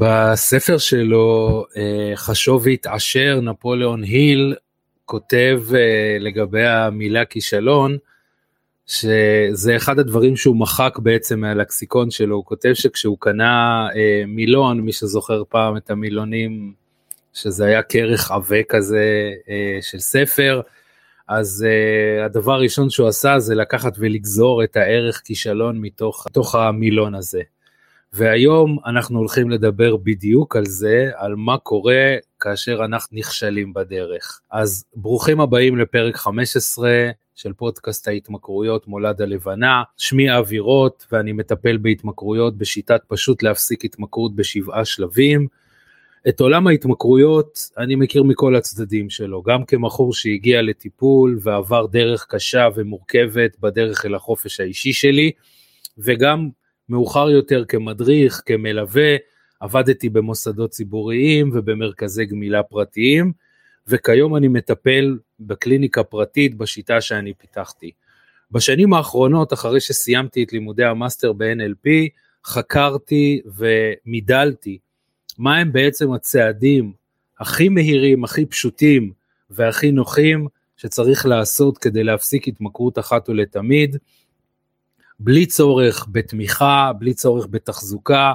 בספר שלו אה, חשוב והתעשר נפוליאון היל כותב אה, לגבי המילה כישלון שזה אחד הדברים שהוא מחק בעצם מהלקסיקון שלו הוא כותב שכשהוא קנה אה, מילון מי שזוכר פעם את המילונים שזה היה כרך עבה כזה של ספר אז הדבר הראשון שהוא עשה זה לקחת ולגזור את הערך כישלון מתוך המילון הזה. והיום אנחנו הולכים לדבר בדיוק על זה, על מה קורה כאשר אנחנו נכשלים בדרך. אז ברוכים הבאים לפרק 15 של פודקאסט ההתמכרויות מולד הלבנה. שמי אבי רוט ואני מטפל בהתמכרויות בשיטת פשוט להפסיק התמכרות בשבעה שלבים. את עולם ההתמכרויות אני מכיר מכל הצדדים שלו, גם כמכור שהגיע לטיפול ועבר דרך קשה ומורכבת בדרך אל החופש האישי שלי, וגם מאוחר יותר כמדריך, כמלווה, עבדתי במוסדות ציבוריים ובמרכזי גמילה פרטיים, וכיום אני מטפל בקליניקה פרטית בשיטה שאני פיתחתי. בשנים האחרונות, אחרי שסיימתי את לימודי המאסטר ב-NLP, חקרתי ומידלתי מהם בעצם הצעדים הכי מהירים, הכי פשוטים והכי נוחים שצריך לעשות כדי להפסיק התמכרות אחת ולתמיד. בלי צורך בתמיכה, בלי צורך בתחזוקה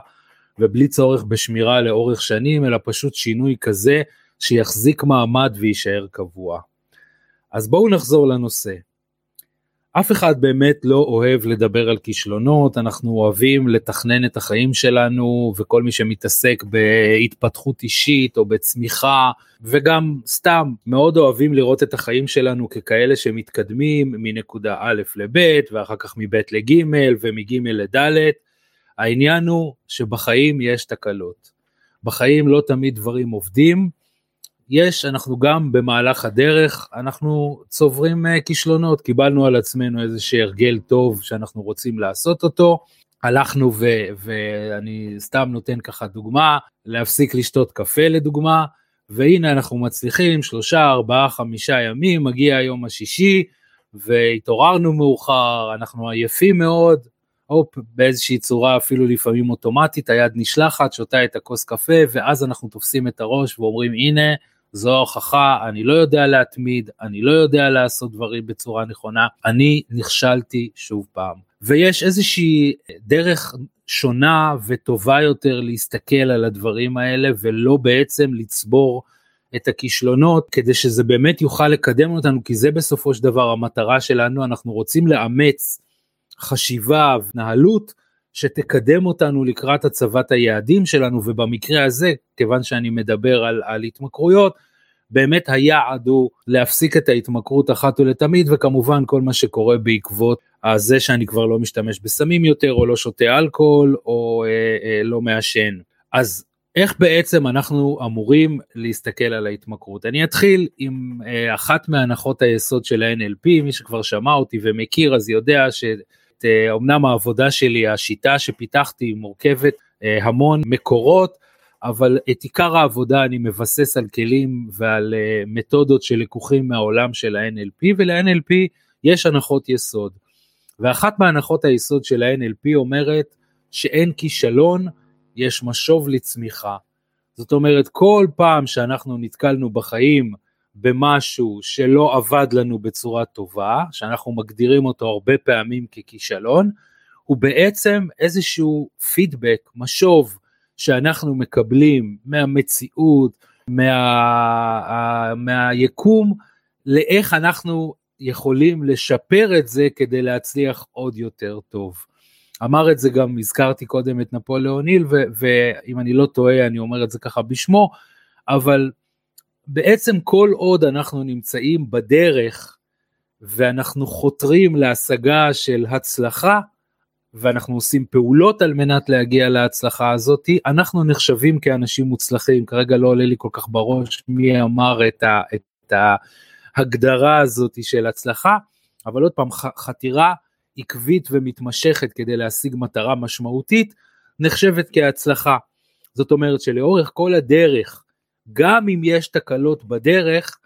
ובלי צורך בשמירה לאורך שנים, אלא פשוט שינוי כזה שיחזיק מעמד ויישאר קבוע. אז בואו נחזור לנושא. אף אחד באמת לא אוהב לדבר על כישלונות, אנחנו אוהבים לתכנן את החיים שלנו, וכל מי שמתעסק בהתפתחות אישית או בצמיחה, וגם סתם מאוד אוהבים לראות את החיים שלנו ככאלה שמתקדמים מנקודה א' לב', ואחר כך מב' לג' ומג' לד'. העניין הוא שבחיים יש תקלות. בחיים לא תמיד דברים עובדים, יש, אנחנו גם במהלך הדרך, אנחנו צוברים uh, כישלונות, קיבלנו על עצמנו איזה שהרגל טוב שאנחנו רוצים לעשות אותו, הלכנו ו- ואני סתם נותן ככה דוגמה, להפסיק לשתות קפה לדוגמה, והנה אנחנו מצליחים, שלושה, ארבעה, חמישה ימים, מגיע היום השישי, והתעוררנו מאוחר, אנחנו עייפים מאוד, או באיזושהי צורה אפילו לפעמים אוטומטית, היד נשלחת, שותה את הכוס קפה, ואז אנחנו תופסים את הראש ואומרים הנה, זו ההוכחה, אני לא יודע להתמיד, אני לא יודע לעשות דברים בצורה נכונה, אני נכשלתי שוב פעם. ויש איזושהי דרך שונה וטובה יותר להסתכל על הדברים האלה ולא בעצם לצבור את הכישלונות כדי שזה באמת יוכל לקדם אותנו כי זה בסופו של דבר המטרה שלנו אנחנו רוצים לאמץ חשיבה והתנהלות שתקדם אותנו לקראת הצבת היעדים שלנו ובמקרה הזה כיוון שאני מדבר על, על התמכרויות באמת היעד הוא להפסיק את ההתמכרות אחת ולתמיד וכמובן כל מה שקורה בעקבות זה שאני כבר לא משתמש בסמים יותר או לא שותה אלכוהול או אה, אה, לא מעשן. אז איך בעצם אנחנו אמורים להסתכל על ההתמכרות? אני אתחיל עם אה, אחת מהנחות היסוד של ה-NLP, מי שכבר שמע אותי ומכיר אז יודע שאומנם העבודה שלי, השיטה שפיתחתי מורכבת אה, המון מקורות, אבל את עיקר העבודה אני מבסס על כלים ועל uh, מתודות שלקוחים מהעולם של ה-NLP ול-NLP יש הנחות יסוד. ואחת מהנחות היסוד של ה-NLP אומרת שאין כישלון, יש משוב לצמיחה. זאת אומרת כל פעם שאנחנו נתקלנו בחיים במשהו שלא עבד לנו בצורה טובה, שאנחנו מגדירים אותו הרבה פעמים ככישלון, הוא בעצם איזשהו פידבק, משוב, שאנחנו מקבלים מהמציאות, מה, מהיקום, לאיך אנחנו יכולים לשפר את זה כדי להצליח עוד יותר טוב. אמר את זה גם, הזכרתי קודם את נפוליאון היל, ואם אני לא טועה אני אומר את זה ככה בשמו, אבל בעצם כל עוד אנחנו נמצאים בדרך ואנחנו חותרים להשגה של הצלחה, ואנחנו עושים פעולות על מנת להגיע להצלחה הזאתי, אנחנו נחשבים כאנשים מוצלחים, כרגע לא עולה לי כל כך בראש מי אמר את, ה, את ההגדרה הזאתי של הצלחה, אבל עוד פעם, חתירה עקבית ומתמשכת כדי להשיג מטרה משמעותית, נחשבת כהצלחה. זאת אומרת שלאורך כל הדרך, גם אם יש תקלות בדרך,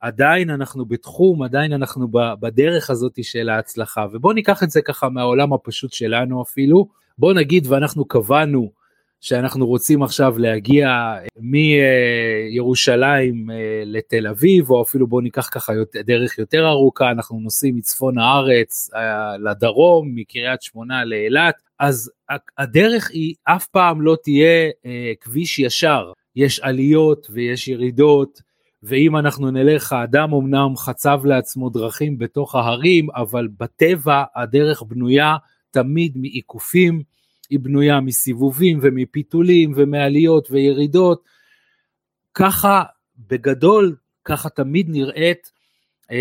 עדיין אנחנו בתחום, עדיין אנחנו בדרך הזאת של ההצלחה. ובוא ניקח את זה ככה מהעולם הפשוט שלנו אפילו, בוא נגיד ואנחנו קבענו שאנחנו רוצים עכשיו להגיע מירושלים אה, לתל אביב, או אפילו בואו ניקח ככה דרך יותר ארוכה, אנחנו נוסעים מצפון הארץ אה, לדרום, מקריית שמונה לאילת, אז הדרך היא אף פעם לא תהיה אה, כביש ישר, יש עליות ויש ירידות, ואם אנחנו נלך, האדם אמנם חצב לעצמו דרכים בתוך ההרים, אבל בטבע הדרך בנויה תמיד מעיקופים, היא בנויה מסיבובים ומפיתולים ומעליות וירידות. ככה בגדול, ככה תמיד נראית אה,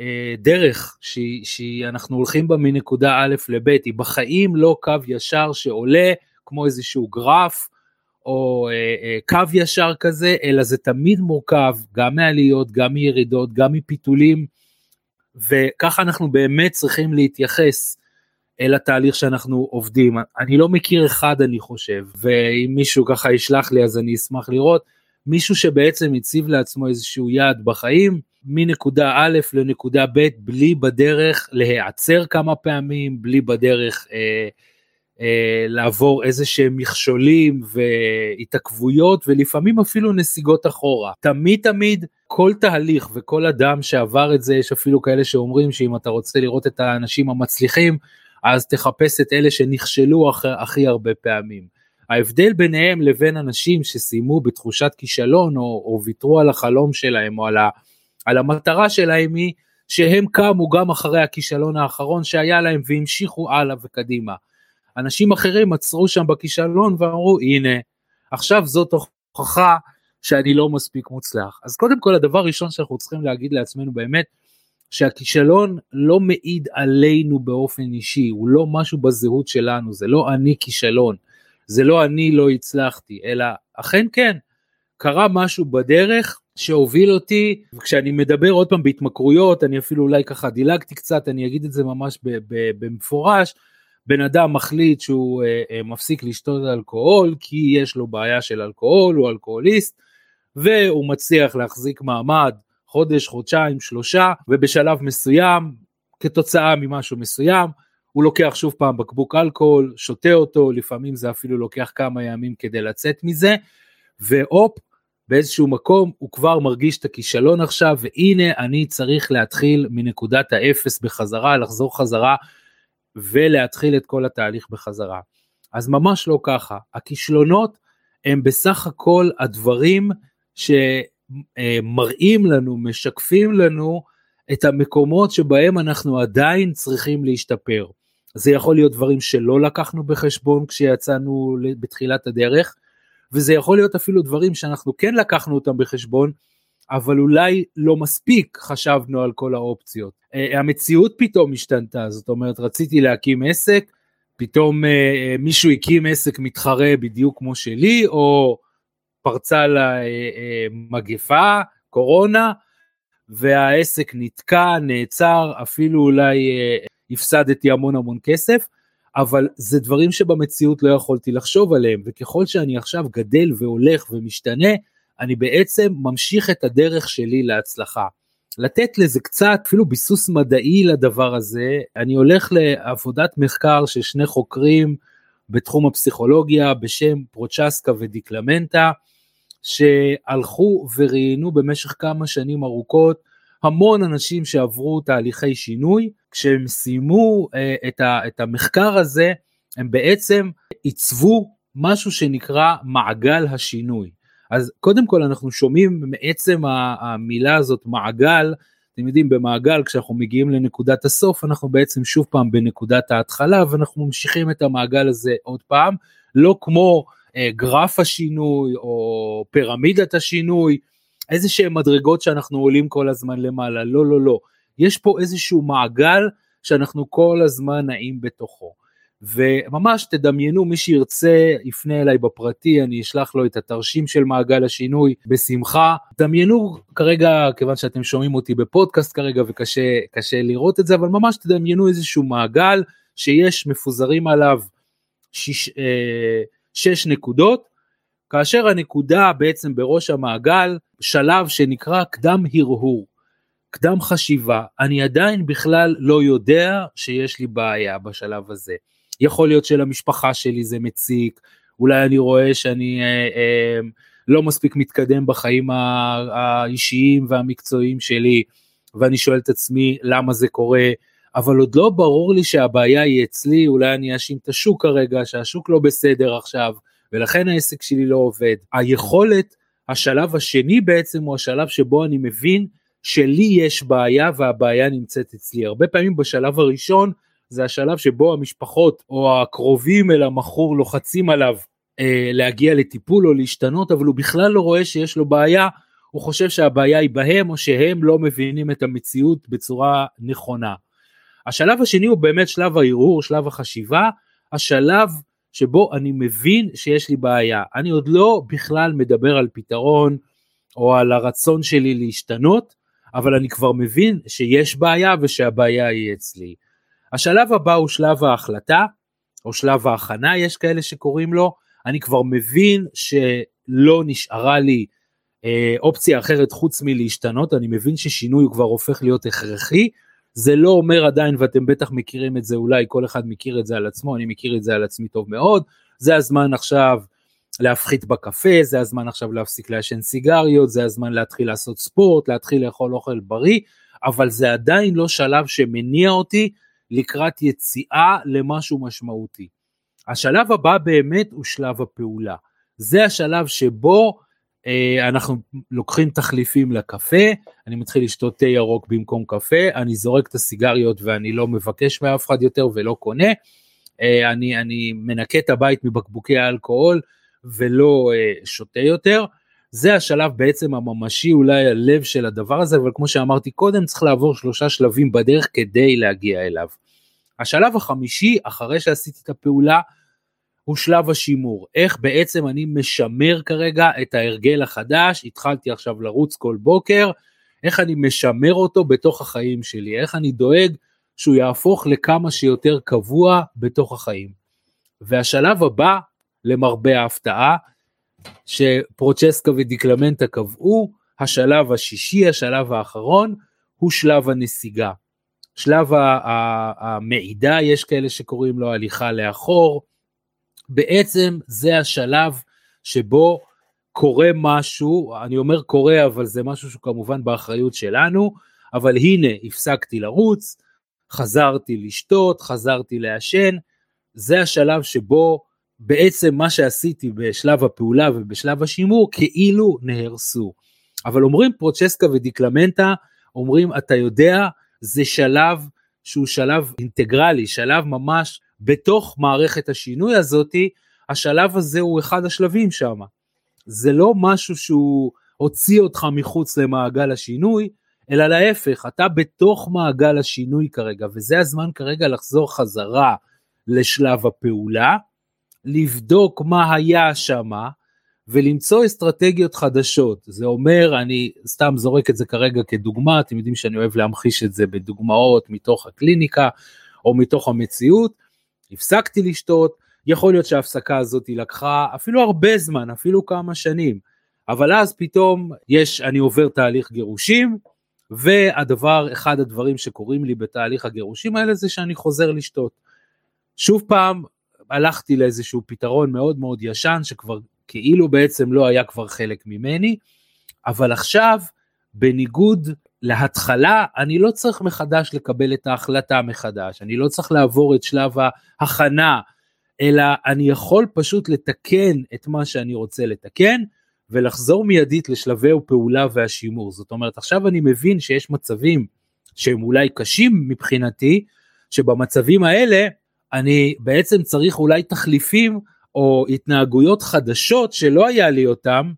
אה, דרך שאנחנו הולכים בה מנקודה א' לב', היא בחיים לא קו ישר שעולה כמו איזשהו גרף או אה, אה, קו ישר כזה, אלא זה תמיד מורכב גם מעליות, גם מירידות, גם מפיתולים, וככה אנחנו באמת צריכים להתייחס אל התהליך שאנחנו עובדים. אני לא מכיר אחד אני חושב, ואם מישהו ככה ישלח לי אז אני אשמח לראות, מישהו שבעצם הציב לעצמו איזשהו יעד בחיים, מנקודה א' לנקודה ב', בלי בדרך להיעצר כמה פעמים, בלי בדרך אה, לעבור איזה שהם מכשולים והתעכבויות ולפעמים אפילו נסיגות אחורה. תמיד תמיד כל תהליך וכל אדם שעבר את זה, יש אפילו כאלה שאומרים שאם אתה רוצה לראות את האנשים המצליחים, אז תחפש את אלה שנכשלו הכי, הכי הרבה פעמים. ההבדל ביניהם לבין אנשים שסיימו בתחושת כישלון או, או ויתרו על החלום שלהם או על, ה, על המטרה שלהם היא שהם קמו גם אחרי הכישלון האחרון שהיה להם והמשיכו הלאה וקדימה. אנשים אחרים עצרו שם בכישלון ואמרו הנה עכשיו זאת הוכחה שאני לא מספיק מוצלח. אז קודם כל הדבר הראשון שאנחנו צריכים להגיד לעצמנו באמת שהכישלון לא מעיד עלינו באופן אישי, הוא לא משהו בזהות שלנו, זה לא אני כישלון, זה לא אני לא הצלחתי, אלא אכן כן, קרה משהו בדרך שהוביל אותי, וכשאני מדבר עוד פעם בהתמכרויות, אני אפילו אולי ככה דילגתי קצת, אני אגיד את זה ממש במפורש, בן אדם מחליט שהוא אה, אה, מפסיק לשתות אלכוהול כי יש לו בעיה של אלכוהול, הוא אלכוהוליסט, והוא מצליח להחזיק מעמד חודש, חודשיים, שלושה, ובשלב מסוים, כתוצאה ממשהו מסוים, הוא לוקח שוב פעם בקבוק אלכוהול, שותה אותו, לפעמים זה אפילו לוקח כמה ימים כדי לצאת מזה, והופ, באיזשהו מקום הוא כבר מרגיש את הכישלון עכשיו, והנה אני צריך להתחיל מנקודת האפס בחזרה, לחזור חזרה ולהתחיל את כל התהליך בחזרה. אז ממש לא ככה, הכישלונות הם בסך הכל הדברים ש... אה, לנו, משקפים לנו את המקומות שבהם אנחנו עדיין צריכים להשתפר. זה יכול להיות דברים שלא לקחנו בחשבון כשיצאנו בתחילת הדרך, וזה יכול להיות אפילו דברים שאנחנו כן לקחנו אותם בחשבון, אבל אולי לא מספיק חשבנו על כל האופציות. אה, המציאות פתאום השתנתה, זאת אומרת רציתי להקים עסק, פתאום אה, מישהו הקים עסק מתחרה בדיוק כמו שלי, או פרצה לה אה, אה, מגפה, קורונה, והעסק נתקע, נעצר, אפילו אולי אה, הפסדתי המון המון כסף, אבל זה דברים שבמציאות לא יכולתי לחשוב עליהם, וככל שאני עכשיו גדל והולך ומשתנה, אני בעצם ממשיך את הדרך שלי להצלחה. לתת לזה קצת אפילו ביסוס מדעי לדבר הזה, אני הולך לעבודת מחקר של שני חוקרים בתחום הפסיכולוגיה בשם פרוצ'סקה ודיקלמנטה, שהלכו וראיינו במשך כמה שנים ארוכות המון אנשים שעברו תהליכי שינוי, כשהם סיימו אה, את, ה, את המחקר הזה, הם בעצם עיצבו משהו שנקרא מעגל השינוי. אז קודם כל אנחנו שומעים מעצם המילה הזאת מעגל, אתם יודעים במעגל כשאנחנו מגיעים לנקודת הסוף אנחנו בעצם שוב פעם בנקודת ההתחלה ואנחנו ממשיכים את המעגל הזה עוד פעם, לא כמו אה, גרף השינוי או פירמידת השינוי, איזה שהם מדרגות שאנחנו עולים כל הזמן למעלה, לא לא לא, יש פה איזשהו מעגל שאנחנו כל הזמן נעים בתוכו. וממש תדמיינו מי שירצה יפנה אליי בפרטי אני אשלח לו את התרשים של מעגל השינוי בשמחה דמיינו כרגע כיוון שאתם שומעים אותי בפודקאסט כרגע וקשה לראות את זה אבל ממש תדמיינו איזשהו מעגל שיש מפוזרים עליו שיש, אה, שש נקודות, כאשר הנקודה בעצם בראש המעגל, שלב שנקרא קדם הרהור, קדם חשיבה, אני עדיין בכלל לא יודע שיש לי בעיה בשלב הזה. יכול להיות שלמשפחה שלי זה מציק, אולי אני רואה שאני אה, אה, לא מספיק מתקדם בחיים האישיים והמקצועיים שלי, ואני שואל את עצמי למה זה קורה, אבל עוד לא ברור לי שהבעיה היא אצלי, אולי אני אאשים את השוק כרגע, שהשוק לא בסדר עכשיו, ולכן העסק שלי לא עובד. היכולת, השלב השני בעצם הוא השלב שבו אני מבין שלי יש בעיה והבעיה נמצאת אצלי. הרבה פעמים בשלב הראשון זה השלב שבו המשפחות או הקרובים אל המכור לוחצים עליו אה, להגיע לטיפול או להשתנות, אבל הוא בכלל לא רואה שיש לו בעיה, הוא חושב שהבעיה היא בהם או שהם לא מבינים את המציאות בצורה נכונה. השלב השני הוא באמת שלב הערעור, שלב החשיבה, השלב שבו אני מבין שיש לי בעיה. אני עוד לא בכלל מדבר על פתרון או על הרצון שלי להשתנות, אבל אני כבר מבין שיש בעיה ושהבעיה היא אצלי. השלב הבא הוא שלב ההחלטה, או שלב ההכנה, יש כאלה שקוראים לו, אני כבר מבין שלא נשארה לי אה, אופציה אחרת חוץ מלהשתנות, אני מבין ששינוי הוא כבר הופך להיות הכרחי, זה לא אומר עדיין, ואתם בטח מכירים את זה, אולי כל אחד מכיר את זה על עצמו, אני מכיר את זה על עצמי טוב מאוד, זה הזמן עכשיו להפחית בקפה, זה הזמן עכשיו להפסיק לעשן סיגריות, זה הזמן להתחיל לעשות ספורט, להתחיל לאכול אוכל בריא, אבל זה עדיין לא שלב שמניע אותי לקראת יציאה למשהו משמעותי. השלב הבא באמת הוא שלב הפעולה. זה השלב שבו אה, אנחנו לוקחים תחליפים לקפה, אני מתחיל לשתות תה ירוק במקום קפה, אני זורק את הסיגריות ואני לא מבקש מאף אחד יותר ולא קונה, אה, אני, אני מנקה את הבית מבקבוקי האלכוהול ולא אה, שותה יותר. זה השלב בעצם הממשי, אולי הלב של הדבר הזה, אבל כמו שאמרתי קודם, צריך לעבור שלושה שלבים בדרך כדי להגיע אליו. השלב החמישי, אחרי שעשיתי את הפעולה, הוא שלב השימור. איך בעצם אני משמר כרגע את ההרגל החדש, התחלתי עכשיו לרוץ כל בוקר, איך אני משמר אותו בתוך החיים שלי, איך אני דואג שהוא יהפוך לכמה שיותר קבוע בתוך החיים. והשלב הבא, למרבה ההפתעה, שפרוצ'סקה ודיקלמנטה קבעו, השלב השישי, השלב האחרון, הוא שלב הנסיגה. שלב המעידה, יש כאלה שקוראים לו הליכה לאחור, בעצם זה השלב שבו קורה משהו, אני אומר קורה אבל זה משהו שהוא כמובן באחריות שלנו, אבל הנה הפסקתי לרוץ, חזרתי לשתות, חזרתי לעשן, זה השלב שבו בעצם מה שעשיתי בשלב הפעולה ובשלב השימור כאילו נהרסו. אבל אומרים פרוצ'סקה ודיקלמנטה, אומרים אתה יודע זה שלב שהוא שלב אינטגרלי, שלב ממש בתוך מערכת השינוי הזאתי, השלב הזה הוא אחד השלבים שם. זה לא משהו שהוא הוציא אותך מחוץ למעגל השינוי, אלא להפך, אתה בתוך מעגל השינוי כרגע, וזה הזמן כרגע לחזור חזרה לשלב הפעולה, לבדוק מה היה שמה, ולמצוא אסטרטגיות חדשות. זה אומר, אני סתם זורק את זה כרגע כדוגמה, אתם יודעים שאני אוהב להמחיש את זה בדוגמאות מתוך הקליניקה או מתוך המציאות. הפסקתי לשתות, יכול להיות שההפסקה הזאת לקחה אפילו הרבה זמן, אפילו כמה שנים, אבל אז פתאום יש, אני עובר תהליך גירושים, והדבר, אחד הדברים שקורים לי בתהליך הגירושים האלה זה שאני חוזר לשתות. שוב פעם, הלכתי לאיזשהו פתרון מאוד מאוד ישן שכבר כאילו בעצם לא היה כבר חלק ממני, אבל עכשיו, בניגוד להתחלה, אני לא צריך מחדש לקבל את ההחלטה מחדש, אני לא צריך לעבור את שלב ההכנה, אלא אני יכול פשוט לתקן את מה שאני רוצה לתקן, ולחזור מיידית לשלבי הפעולה והשימור. זאת אומרת, עכשיו אני מבין שיש מצבים שהם אולי קשים מבחינתי, שבמצבים האלה אני בעצם צריך אולי תחליפים או התנהגויות חדשות שלא היה לי אותם,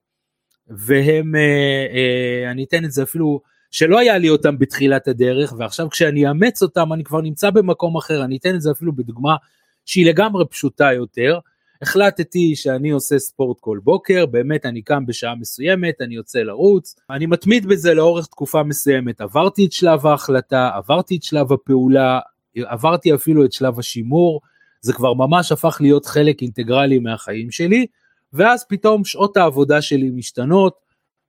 והם, אה, אה, אני אתן את זה אפילו, שלא היה לי אותם בתחילת הדרך, ועכשיו כשאני אאמץ אותם אני כבר נמצא במקום אחר, אני אתן את זה אפילו בדוגמה שהיא לגמרי פשוטה יותר. החלטתי שאני עושה ספורט כל בוקר, באמת אני קם בשעה מסוימת, אני יוצא לרוץ, אני מתמיד בזה לאורך תקופה מסוימת, עברתי את שלב ההחלטה, עברתי את שלב הפעולה, עברתי אפילו את שלב השימור, זה כבר ממש הפך להיות חלק אינטגרלי מהחיים שלי, ואז פתאום שעות העבודה שלי משתנות,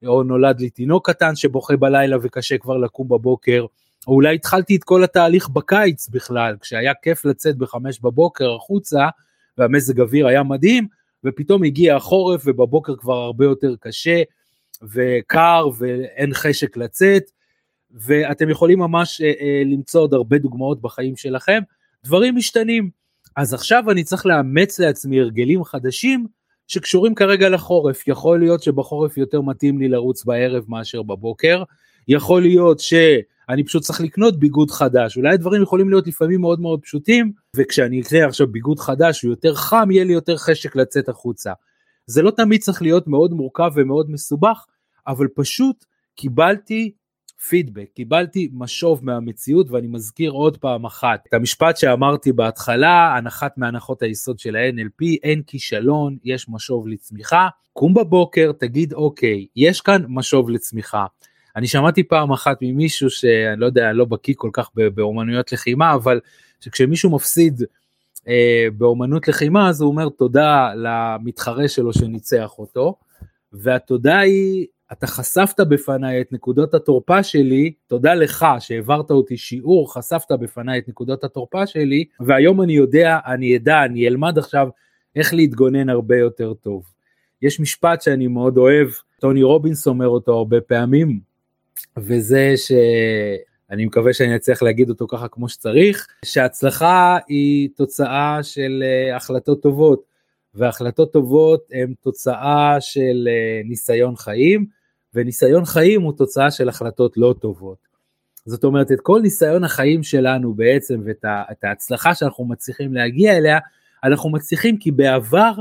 או נולד לי תינוק קטן שבוכה בלילה וקשה כבר לקום בבוקר, או אולי התחלתי את כל התהליך בקיץ בכלל, כשהיה כיף לצאת בחמש בבוקר החוצה, והמזג אוויר היה מדהים, ופתאום הגיע החורף ובבוקר כבר הרבה יותר קשה וקר ואין חשק לצאת, ואתם יכולים ממש אה, אה, למצוא עוד הרבה דוגמאות בחיים שלכם, דברים משתנים. אז עכשיו אני צריך לאמץ לעצמי הרגלים חדשים שקשורים כרגע לחורף. יכול להיות שבחורף יותר מתאים לי לרוץ בערב מאשר בבוקר, יכול להיות שאני פשוט צריך לקנות ביגוד חדש, אולי הדברים יכולים להיות לפעמים מאוד מאוד פשוטים, וכשאני אקנה עכשיו ביגוד חדש הוא יותר חם, יהיה לי יותר חשק לצאת החוצה. זה לא תמיד צריך להיות מאוד מורכב ומאוד מסובך, אבל פשוט קיבלתי פידבק, קיבלתי משוב מהמציאות ואני מזכיר עוד פעם אחת. את המשפט שאמרתי בהתחלה, הנחת מהנחות היסוד של ה-NLP, אין כישלון, יש משוב לצמיחה, קום בבוקר, תגיד אוקיי, יש כאן משוב לצמיחה. אני שמעתי פעם אחת ממישהו שאני לא יודע, לא בקיא כל כך באומנויות לחימה, אבל שכשמישהו מפסיד אה, באומנות לחימה אז הוא אומר תודה למתחרה שלו שניצח אותו, והתודה היא אתה חשפת בפניי את נקודות התורפה שלי, תודה לך שהעברת אותי שיעור, חשפת בפניי את נקודות התורפה שלי, והיום אני יודע, אני אדע, אני אלמד עכשיו איך להתגונן הרבה יותר טוב. יש משפט שאני מאוד אוהב, טוני רובינס אומר אותו הרבה פעמים, וזה שאני מקווה שאני אצליח להגיד אותו ככה כמו שצריך, שהצלחה היא תוצאה של אה, החלטות טובות, והחלטות טובות הן תוצאה של אה, ניסיון חיים, וניסיון חיים הוא תוצאה של החלטות לא טובות. זאת אומרת, את כל ניסיון החיים שלנו בעצם, ואת ההצלחה שאנחנו מצליחים להגיע אליה, אנחנו מצליחים כי בעבר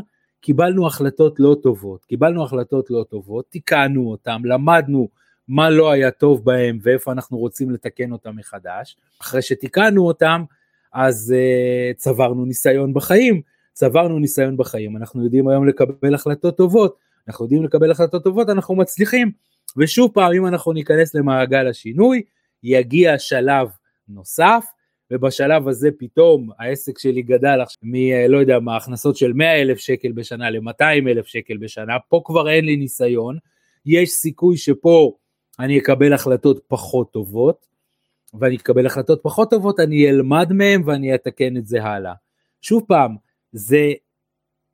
קיבלנו החלטות לא טובות, קיבלנו החלטות לא טובות, תיקנו אותן, למדנו מה לא היה טוב בהם ואיפה אנחנו רוצים לתקן אותם מחדש. אחרי שתיקנו אותם, אז uh, צברנו ניסיון בחיים, צברנו ניסיון בחיים, אנחנו יודעים היום לקבל החלטות טובות, אנחנו יודעים לקבל החלטות טובות, אנחנו מצליחים. ושוב פעם, אם אנחנו ניכנס למעגל השינוי, יגיע שלב נוסף, ובשלב הזה פתאום העסק שלי גדל מ... לא יודע מה, הכנסות של 100 אלף שקל בשנה ל-200 אלף שקל בשנה, פה כבר אין לי ניסיון, יש סיכוי שפה אני אקבל החלטות פחות טובות, ואני אקבל החלטות פחות טובות, אני אלמד מהם ואני אתקן את זה הלאה. שוב פעם, זה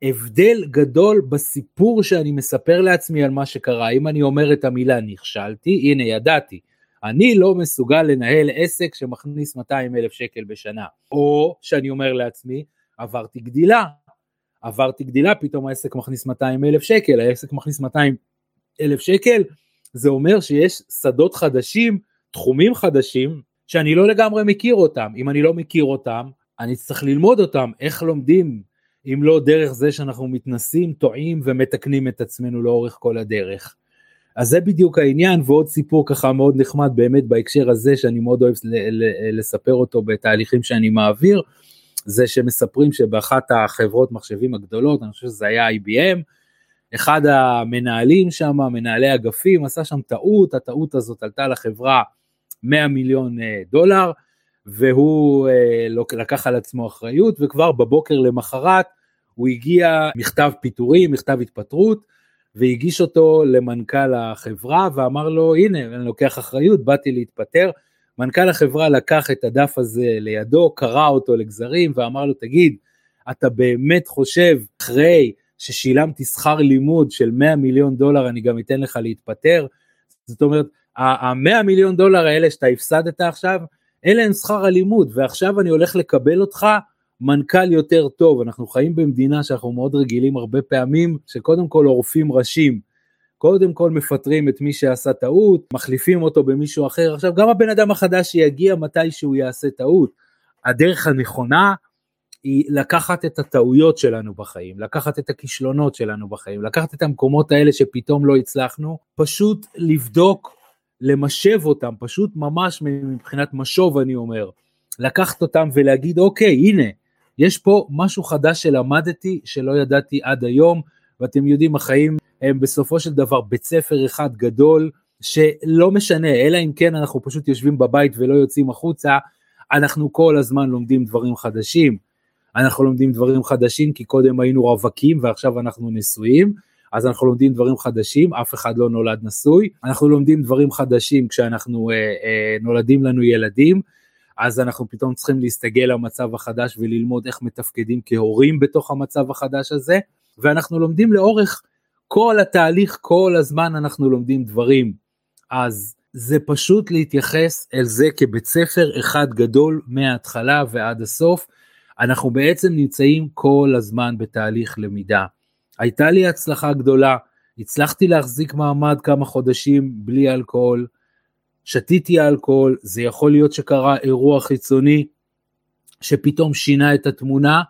הבדל גדול בסיפור שאני מספר לעצמי על מה שקרה. אם אני אומר את המילה נכשלתי, הנה ידעתי, אני לא מסוגל לנהל עסק שמכניס 200 אלף שקל בשנה. או שאני אומר לעצמי, עברתי גדילה, עברתי גדילה, פתאום העסק מכניס 200 אלף שקל, העסק מכניס 200 אלף שקל, זה אומר שיש שדות חדשים, תחומים חדשים, שאני לא לגמרי מכיר אותם. אם אני לא מכיר אותם, אני צריך ללמוד אותם, איך לומדים, אם לא דרך זה שאנחנו מתנסים, טועים ומתקנים את עצמנו לאורך כל הדרך. אז זה בדיוק העניין ועוד סיפור ככה מאוד נחמד באמת בהקשר הזה שאני מאוד אוהב לספר אותו בתהליכים שאני מעביר, זה שמספרים שבאחת החברות מחשבים הגדולות, אני חושב שזה היה IBM, אחד המנהלים שם, מנהלי אגפים, עשה שם טעות, הטעות הזאת עלתה לחברה 100 מיליון אה, דולר, והוא אה, לקח על עצמו אחריות, וכבר בבוקר למחרת הוא הגיע מכתב פיטורים, מכתב התפטרות, והגיש אותו למנכ"ל החברה ואמר לו הנה אני לוקח אחריות באתי להתפטר. מנכ"ל החברה לקח את הדף הזה לידו קרא אותו לגזרים ואמר לו תגיד אתה באמת חושב אחרי ששילמתי שכר לימוד של 100 מיליון דולר אני גם אתן לך להתפטר זאת אומרת ה-100 מיליון דולר האלה שאתה הפסדת עכשיו אלה הם שכר הלימוד ועכשיו אני הולך לקבל אותך מנכ"ל יותר טוב, אנחנו חיים במדינה שאנחנו מאוד רגילים הרבה פעמים, שקודם כל עורפים ראשים, קודם כל מפטרים את מי שעשה טעות, מחליפים אותו במישהו אחר, עכשיו גם הבן אדם החדש שיגיע מתי שהוא יעשה טעות, הדרך הנכונה היא לקחת את הטעויות שלנו בחיים, לקחת את הכישלונות שלנו בחיים, לקחת את המקומות האלה שפתאום לא הצלחנו, פשוט לבדוק, למשב אותם, פשוט ממש מבחינת משוב אני אומר, לקחת אותם ולהגיד אוקיי הנה יש פה משהו חדש שלמדתי שלא ידעתי עד היום, ואתם יודעים, החיים הם בסופו של דבר בית ספר אחד גדול, שלא משנה, אלא אם כן אנחנו פשוט יושבים בבית ולא יוצאים החוצה, אנחנו כל הזמן לומדים דברים חדשים. אנחנו לומדים דברים חדשים כי קודם היינו רווקים ועכשיו אנחנו נשואים, אז אנחנו לומדים דברים חדשים, אף אחד לא נולד נשוי, אנחנו לומדים דברים חדשים כשאנחנו אה, אה, נולדים לנו ילדים, אז אנחנו פתאום צריכים להסתגל למצב החדש וללמוד איך מתפקדים כהורים בתוך המצב החדש הזה. ואנחנו לומדים לאורך כל התהליך, כל הזמן אנחנו לומדים דברים. אז זה פשוט להתייחס אל זה כבית ספר אחד גדול מההתחלה ועד הסוף. אנחנו בעצם נמצאים כל הזמן בתהליך למידה. הייתה לי הצלחה גדולה, הצלחתי להחזיק מעמד כמה חודשים בלי אלכוהול, שתיתי אלכוהול, זה יכול להיות שקרה אירוע חיצוני שפתאום שינה את התמונה,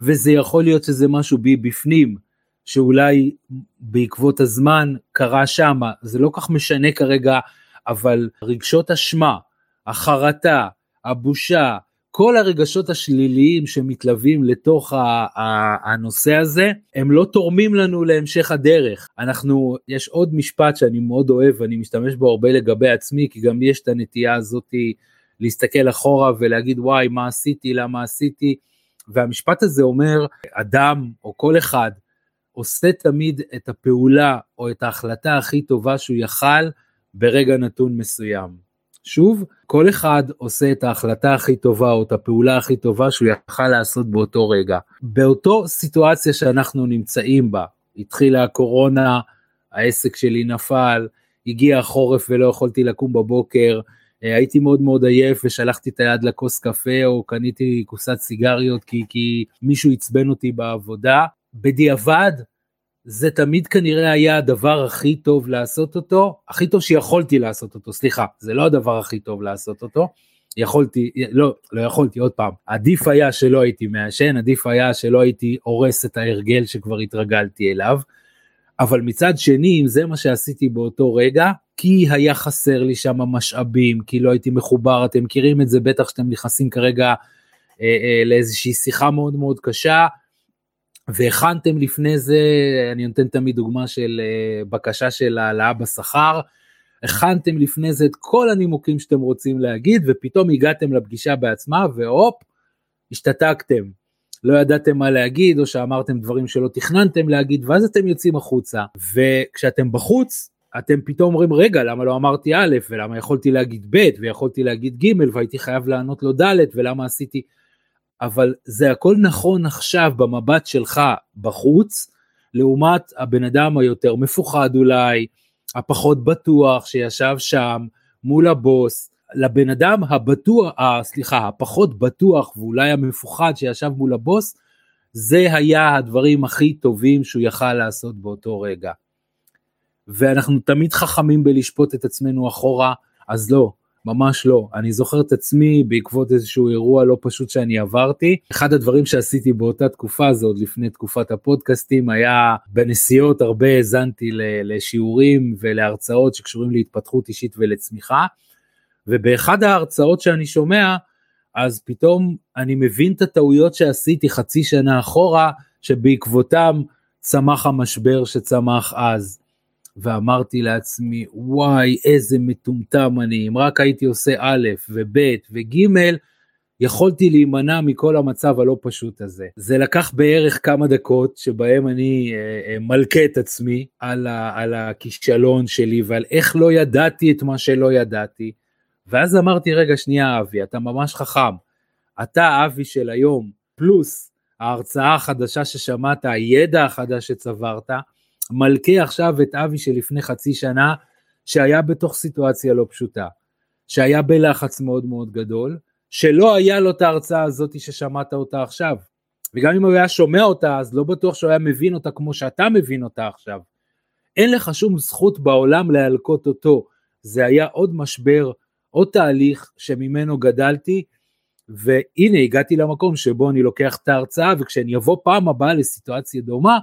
וזה יכול להיות שזה משהו בי בפנים, שאולי בעקבות הזמן קרה שמה, זה לא כך משנה כרגע, אבל רגשות אשמה, החרטה, הבושה, כל הרגשות השליליים שמתלווים לתוך הנושא הזה, הם לא תורמים לנו להמשך הדרך. אנחנו, יש עוד משפט שאני מאוד אוהב, ואני משתמש בו הרבה לגבי עצמי, כי גם יש את הנטייה הזאתי להסתכל אחורה ולהגיד וואי מה עשיתי, למה עשיתי, והמשפט הזה אומר, אדם או כל אחד עושה תמיד את הפעולה או את ההחלטה הכי טובה שהוא יכל ברגע נתון מסוים. שוב, כל אחד עושה את ההחלטה הכי טובה או את הפעולה הכי טובה שהוא יכל לעשות באותו רגע. באותו סיטואציה שאנחנו נמצאים בה, התחילה הקורונה, העסק שלי נפל, הגיע החורף ולא יכולתי לקום בבוקר, אה, הייתי מאוד מאוד עייף ושלחתי את היד לכוס קפה או קניתי קופסת סיגריות כי, כי מישהו עצבן אותי בעבודה. בדיעבד זה תמיד כנראה היה הדבר הכי טוב לעשות אותו, הכי טוב שיכולתי לעשות אותו, סליחה, זה לא הדבר הכי טוב לעשות אותו, יכולתי, לא, לא יכולתי, עוד פעם, עדיף היה שלא הייתי מעשן, עדיף היה שלא הייתי הורס את ההרגל שכבר התרגלתי אליו, אבל מצד שני, אם זה מה שעשיתי באותו רגע, כי היה חסר לי שם משאבים, כי לא הייתי מחובר, אתם מכירים את זה, בטח שאתם נכנסים כרגע אה, אה, לאיזושהי שיחה מאוד מאוד קשה, והכנתם לפני זה, אני נותן תמיד דוגמה של אה, בקשה של העלאה בשכר, הכנתם לפני זה את כל הנימוקים שאתם רוצים להגיד, ופתאום הגעתם לפגישה בעצמה, והופ, השתתקתם. לא ידעתם מה להגיד, או שאמרתם דברים שלא תכננתם להגיד, ואז אתם יוצאים החוצה. וכשאתם בחוץ, אתם פתאום אומרים, רגע, למה לא אמרתי א', ולמה יכולתי להגיד ב', ויכולתי להגיד ג', והייתי חייב לענות לו ד', ולמה עשיתי... אבל זה הכל נכון עכשיו במבט שלך בחוץ, לעומת הבן אדם היותר מפוחד אולי, הפחות בטוח שישב שם מול הבוס, לבן אדם הבטוח, אה, סליחה, הפחות בטוח ואולי המפוחד שישב מול הבוס, זה היה הדברים הכי טובים שהוא יכל לעשות באותו רגע. ואנחנו תמיד חכמים בלשפוט את עצמנו אחורה, אז לא, ממש לא. אני זוכר את עצמי בעקבות איזשהו אירוע לא פשוט שאני עברתי. אחד הדברים שעשיתי באותה תקופה, זה עוד לפני תקופת הפודקאסטים, היה בנסיעות הרבה האזנתי לשיעורים ולהרצאות שקשורים להתפתחות אישית ולצמיחה. ובאחד ההרצאות שאני שומע, אז פתאום אני מבין את הטעויות שעשיתי חצי שנה אחורה, שבעקבותם צמח המשבר שצמח אז. ואמרתי לעצמי, וואי, איזה מטומטם אני, אם רק הייתי עושה א' וב' וג', יכולתי להימנע מכל המצב הלא פשוט הזה. זה לקח בערך כמה דקות שבהם אני אה, אה, מלכה את עצמי על, ה, על הכישלון שלי ועל איך לא ידעתי את מה שלא ידעתי. ואז אמרתי, רגע, שנייה, אבי, אתה ממש חכם. אתה אבי של היום, פלוס ההרצאה החדשה ששמעת, הידע החדש שצברת, מלכה עכשיו את אבי שלפני חצי שנה, שהיה בתוך סיטואציה לא פשוטה, שהיה בלחץ מאוד מאוד גדול, שלא היה לו את ההרצאה הזאת ששמעת אותה עכשיו. וגם אם הוא היה שומע אותה, אז לא בטוח שהוא היה מבין אותה כמו שאתה מבין אותה עכשיו. אין לך שום זכות בעולם להלקות אותו. זה היה עוד משבר, עוד תהליך שממנו גדלתי, והנה הגעתי למקום שבו אני לוקח את ההרצאה, וכשאני אבוא פעם הבאה לסיטואציה דומה,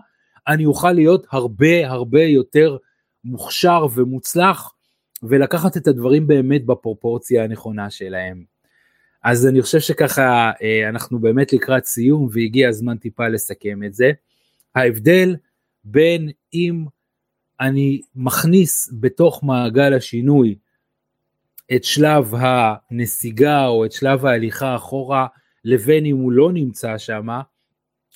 אני אוכל להיות הרבה הרבה יותר מוכשר ומוצלח ולקחת את הדברים באמת בפרופורציה הנכונה שלהם. אז אני חושב שככה אה, אנחנו באמת לקראת סיום והגיע הזמן טיפה לסכם את זה. ההבדל בין אם אני מכניס בתוך מעגל השינוי את שלב הנסיגה או את שלב ההליכה אחורה לבין אם הוא לא נמצא שם,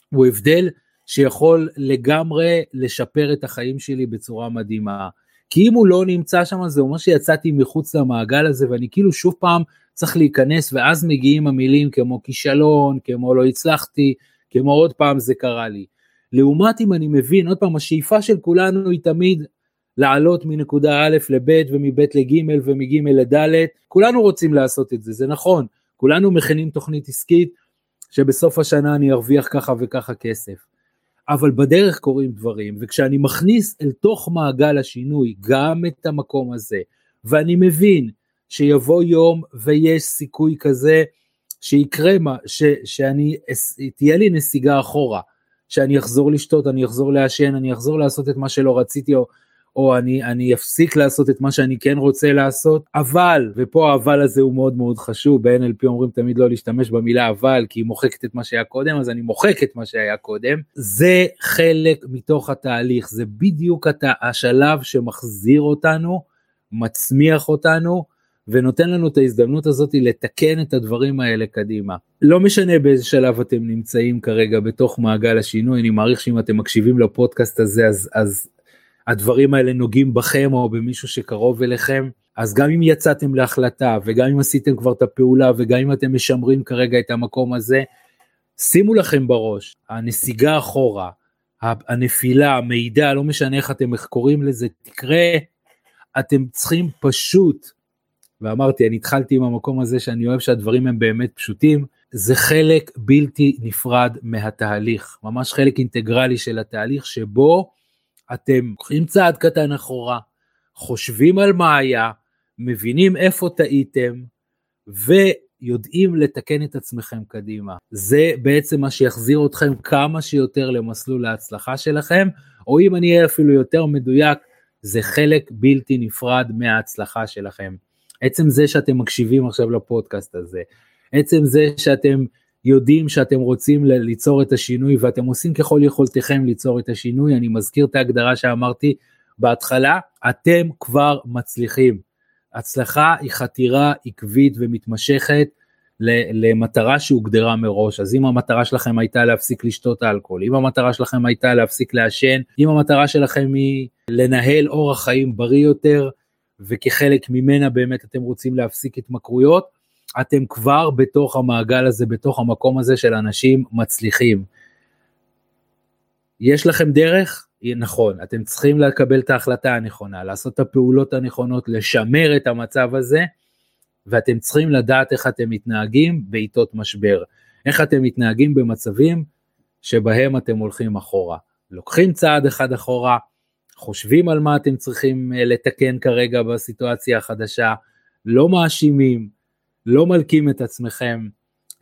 הוא הבדל שיכול לגמרי לשפר את החיים שלי בצורה מדהימה. כי אם הוא לא נמצא שם זה אומר שיצאתי מחוץ למעגל הזה ואני כאילו שוב פעם צריך להיכנס ואז מגיעים המילים כמו כישלון, כמו לא הצלחתי, כמו עוד פעם זה קרה לי. לעומת אם אני מבין, עוד פעם, השאיפה של כולנו היא תמיד לעלות מנקודה א' לב' ומב' לג' ומג' לד', כולנו רוצים לעשות את זה, זה נכון, כולנו מכינים תוכנית עסקית שבסוף השנה אני ארוויח ככה וככה כסף. אבל בדרך קורים דברים, וכשאני מכניס אל תוך מעגל השינוי גם את המקום הזה, ואני מבין שיבוא יום ויש סיכוי כזה שיקרה מה, ש, שאני, תהיה לי נסיגה אחורה, שאני אחזור לשתות, אני אחזור לעשן, אני אחזור לעשות את מה שלא רציתי, או, או אני, אני אפסיק לעשות את מה שאני כן רוצה לעשות, אבל, ופה האבל הזה הוא מאוד מאוד חשוב, ב-NLP אומרים תמיד לא להשתמש במילה אבל, כי היא מוחקת את מה שהיה קודם, אז אני מוחק את מה שהיה קודם, זה חלק מתוך התהליך, זה בדיוק הת... השלב שמחזיר אותנו, מצמיח אותנו, ונותן לנו את ההזדמנות הזאת לתקן את הדברים האלה קדימה. לא משנה באיזה שלב אתם נמצאים כרגע בתוך מעגל השינוי, אני מעריך שאם אתם מקשיבים לפודקאסט הזה אז, אז הדברים האלה נוגעים בכם או במישהו שקרוב אליכם, אז גם אם יצאתם להחלטה וגם אם עשיתם כבר את הפעולה וגם אם אתם משמרים כרגע את המקום הזה, שימו לכם בראש, הנסיגה אחורה, הנפילה, המידע, לא משנה איך אתם קוראים לזה, תקרה, אתם צריכים פשוט, ואמרתי, אני התחלתי עם המקום הזה שאני אוהב שהדברים הם באמת פשוטים, זה חלק בלתי נפרד מהתהליך, ממש חלק אינטגרלי של התהליך שבו אתם לוקחים צעד קטן אחורה, חושבים על מה היה, מבינים איפה טעיתם, ויודעים לתקן את עצמכם קדימה. זה בעצם מה שיחזיר אתכם כמה שיותר למסלול ההצלחה שלכם, או אם אני אהיה אפילו יותר מדויק, זה חלק בלתי נפרד מההצלחה שלכם. עצם זה שאתם מקשיבים עכשיו לפודקאסט הזה, עצם זה שאתם יודעים שאתם רוצים ליצור את השינוי ואתם עושים ככל יכולתכם ליצור את השינוי, אני מזכיר את ההגדרה שאמרתי בהתחלה, אתם כבר מצליחים. הצלחה היא חתירה עקבית ומתמשכת למטרה שהוגדרה מראש, אז אם המטרה שלכם הייתה להפסיק לשתות אלכוהול, אם המטרה שלכם הייתה להפסיק לעשן, אם המטרה שלכם היא לנהל אורח חיים בריא יותר, וכחלק ממנה באמת אתם רוצים להפסיק התמכרויות, אתם כבר בתוך המעגל הזה, בתוך המקום הזה של אנשים מצליחים. יש לכם דרך? נכון, אתם צריכים לקבל את ההחלטה הנכונה, לעשות את הפעולות הנכונות, לשמר את המצב הזה, ואתם צריכים לדעת איך אתם מתנהגים בעיתות משבר, איך אתם מתנהגים במצבים שבהם אתם הולכים אחורה. לוקחים צעד אחד אחורה, חושבים על מה אתם צריכים אה, לתקן כרגע בסיטואציה החדשה, לא מאשימים, לא מלקים את עצמכם,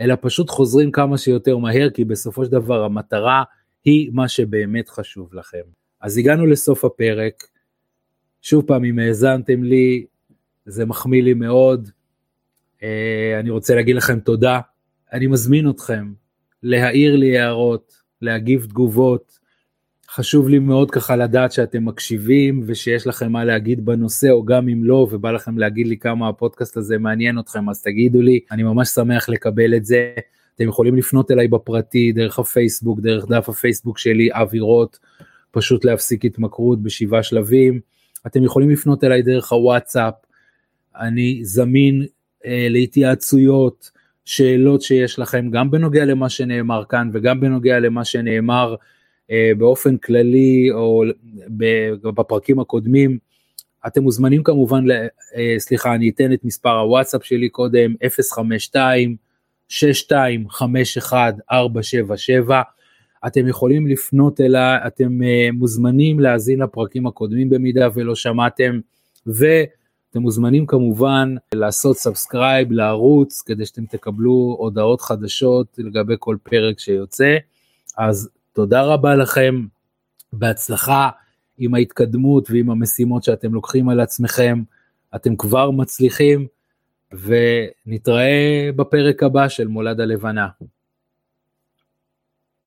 אלא פשוט חוזרים כמה שיותר מהר, כי בסופו של דבר המטרה היא מה שבאמת חשוב לכם. אז הגענו לסוף הפרק, שוב פעם, אם האזנתם לי, זה מחמיא לי מאוד. אה, אני רוצה להגיד לכם תודה. אני מזמין אתכם להעיר לי הערות, להגיב תגובות, חשוב לי מאוד ככה לדעת שאתם מקשיבים ושיש לכם מה להגיד בנושא או גם אם לא ובא לכם להגיד לי כמה הפודקאסט הזה מעניין אתכם אז תגידו לי. אני ממש שמח לקבל את זה. אתם יכולים לפנות אליי בפרטי דרך הפייסבוק דרך דף הפייסבוק שלי אווירות פשוט להפסיק התמכרות בשבעה שלבים. אתם יכולים לפנות אליי דרך הוואטסאפ. אני זמין אה, להתייעצויות שאלות שיש לכם גם בנוגע למה שנאמר כאן וגם בנוגע למה שנאמר באופן כללי או בפרקים הקודמים. אתם מוזמנים כמובן, אה, סליחה, אני אתן את מספר הוואטסאפ שלי קודם, 052 6251 477 אתם יכולים לפנות אליי, אתם אה, מוזמנים להאזין לפרקים הקודמים במידה ולא שמעתם, ואתם מוזמנים כמובן לעשות subscribe לערוץ כדי שאתם תקבלו הודעות חדשות לגבי כל פרק שיוצא. אז תודה רבה לכם, בהצלחה עם ההתקדמות ועם המשימות שאתם לוקחים על עצמכם, אתם כבר מצליחים, ונתראה בפרק הבא של מולד הלבנה.